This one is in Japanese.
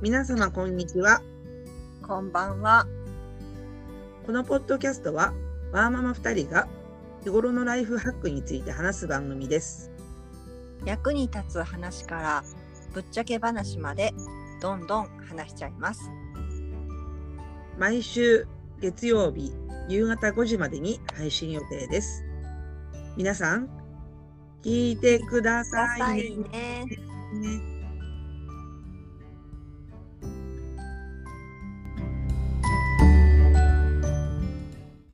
皆様こんにちは。こんばんは。このポッドキャストはワーママ2人が日頃のライフハックについて話す番組です。役に立つ話からぶっちゃけ話までどんどん話しちゃいます。毎週月曜日夕方5時までに配信予定です。皆さん、聞いてくださいいね。ね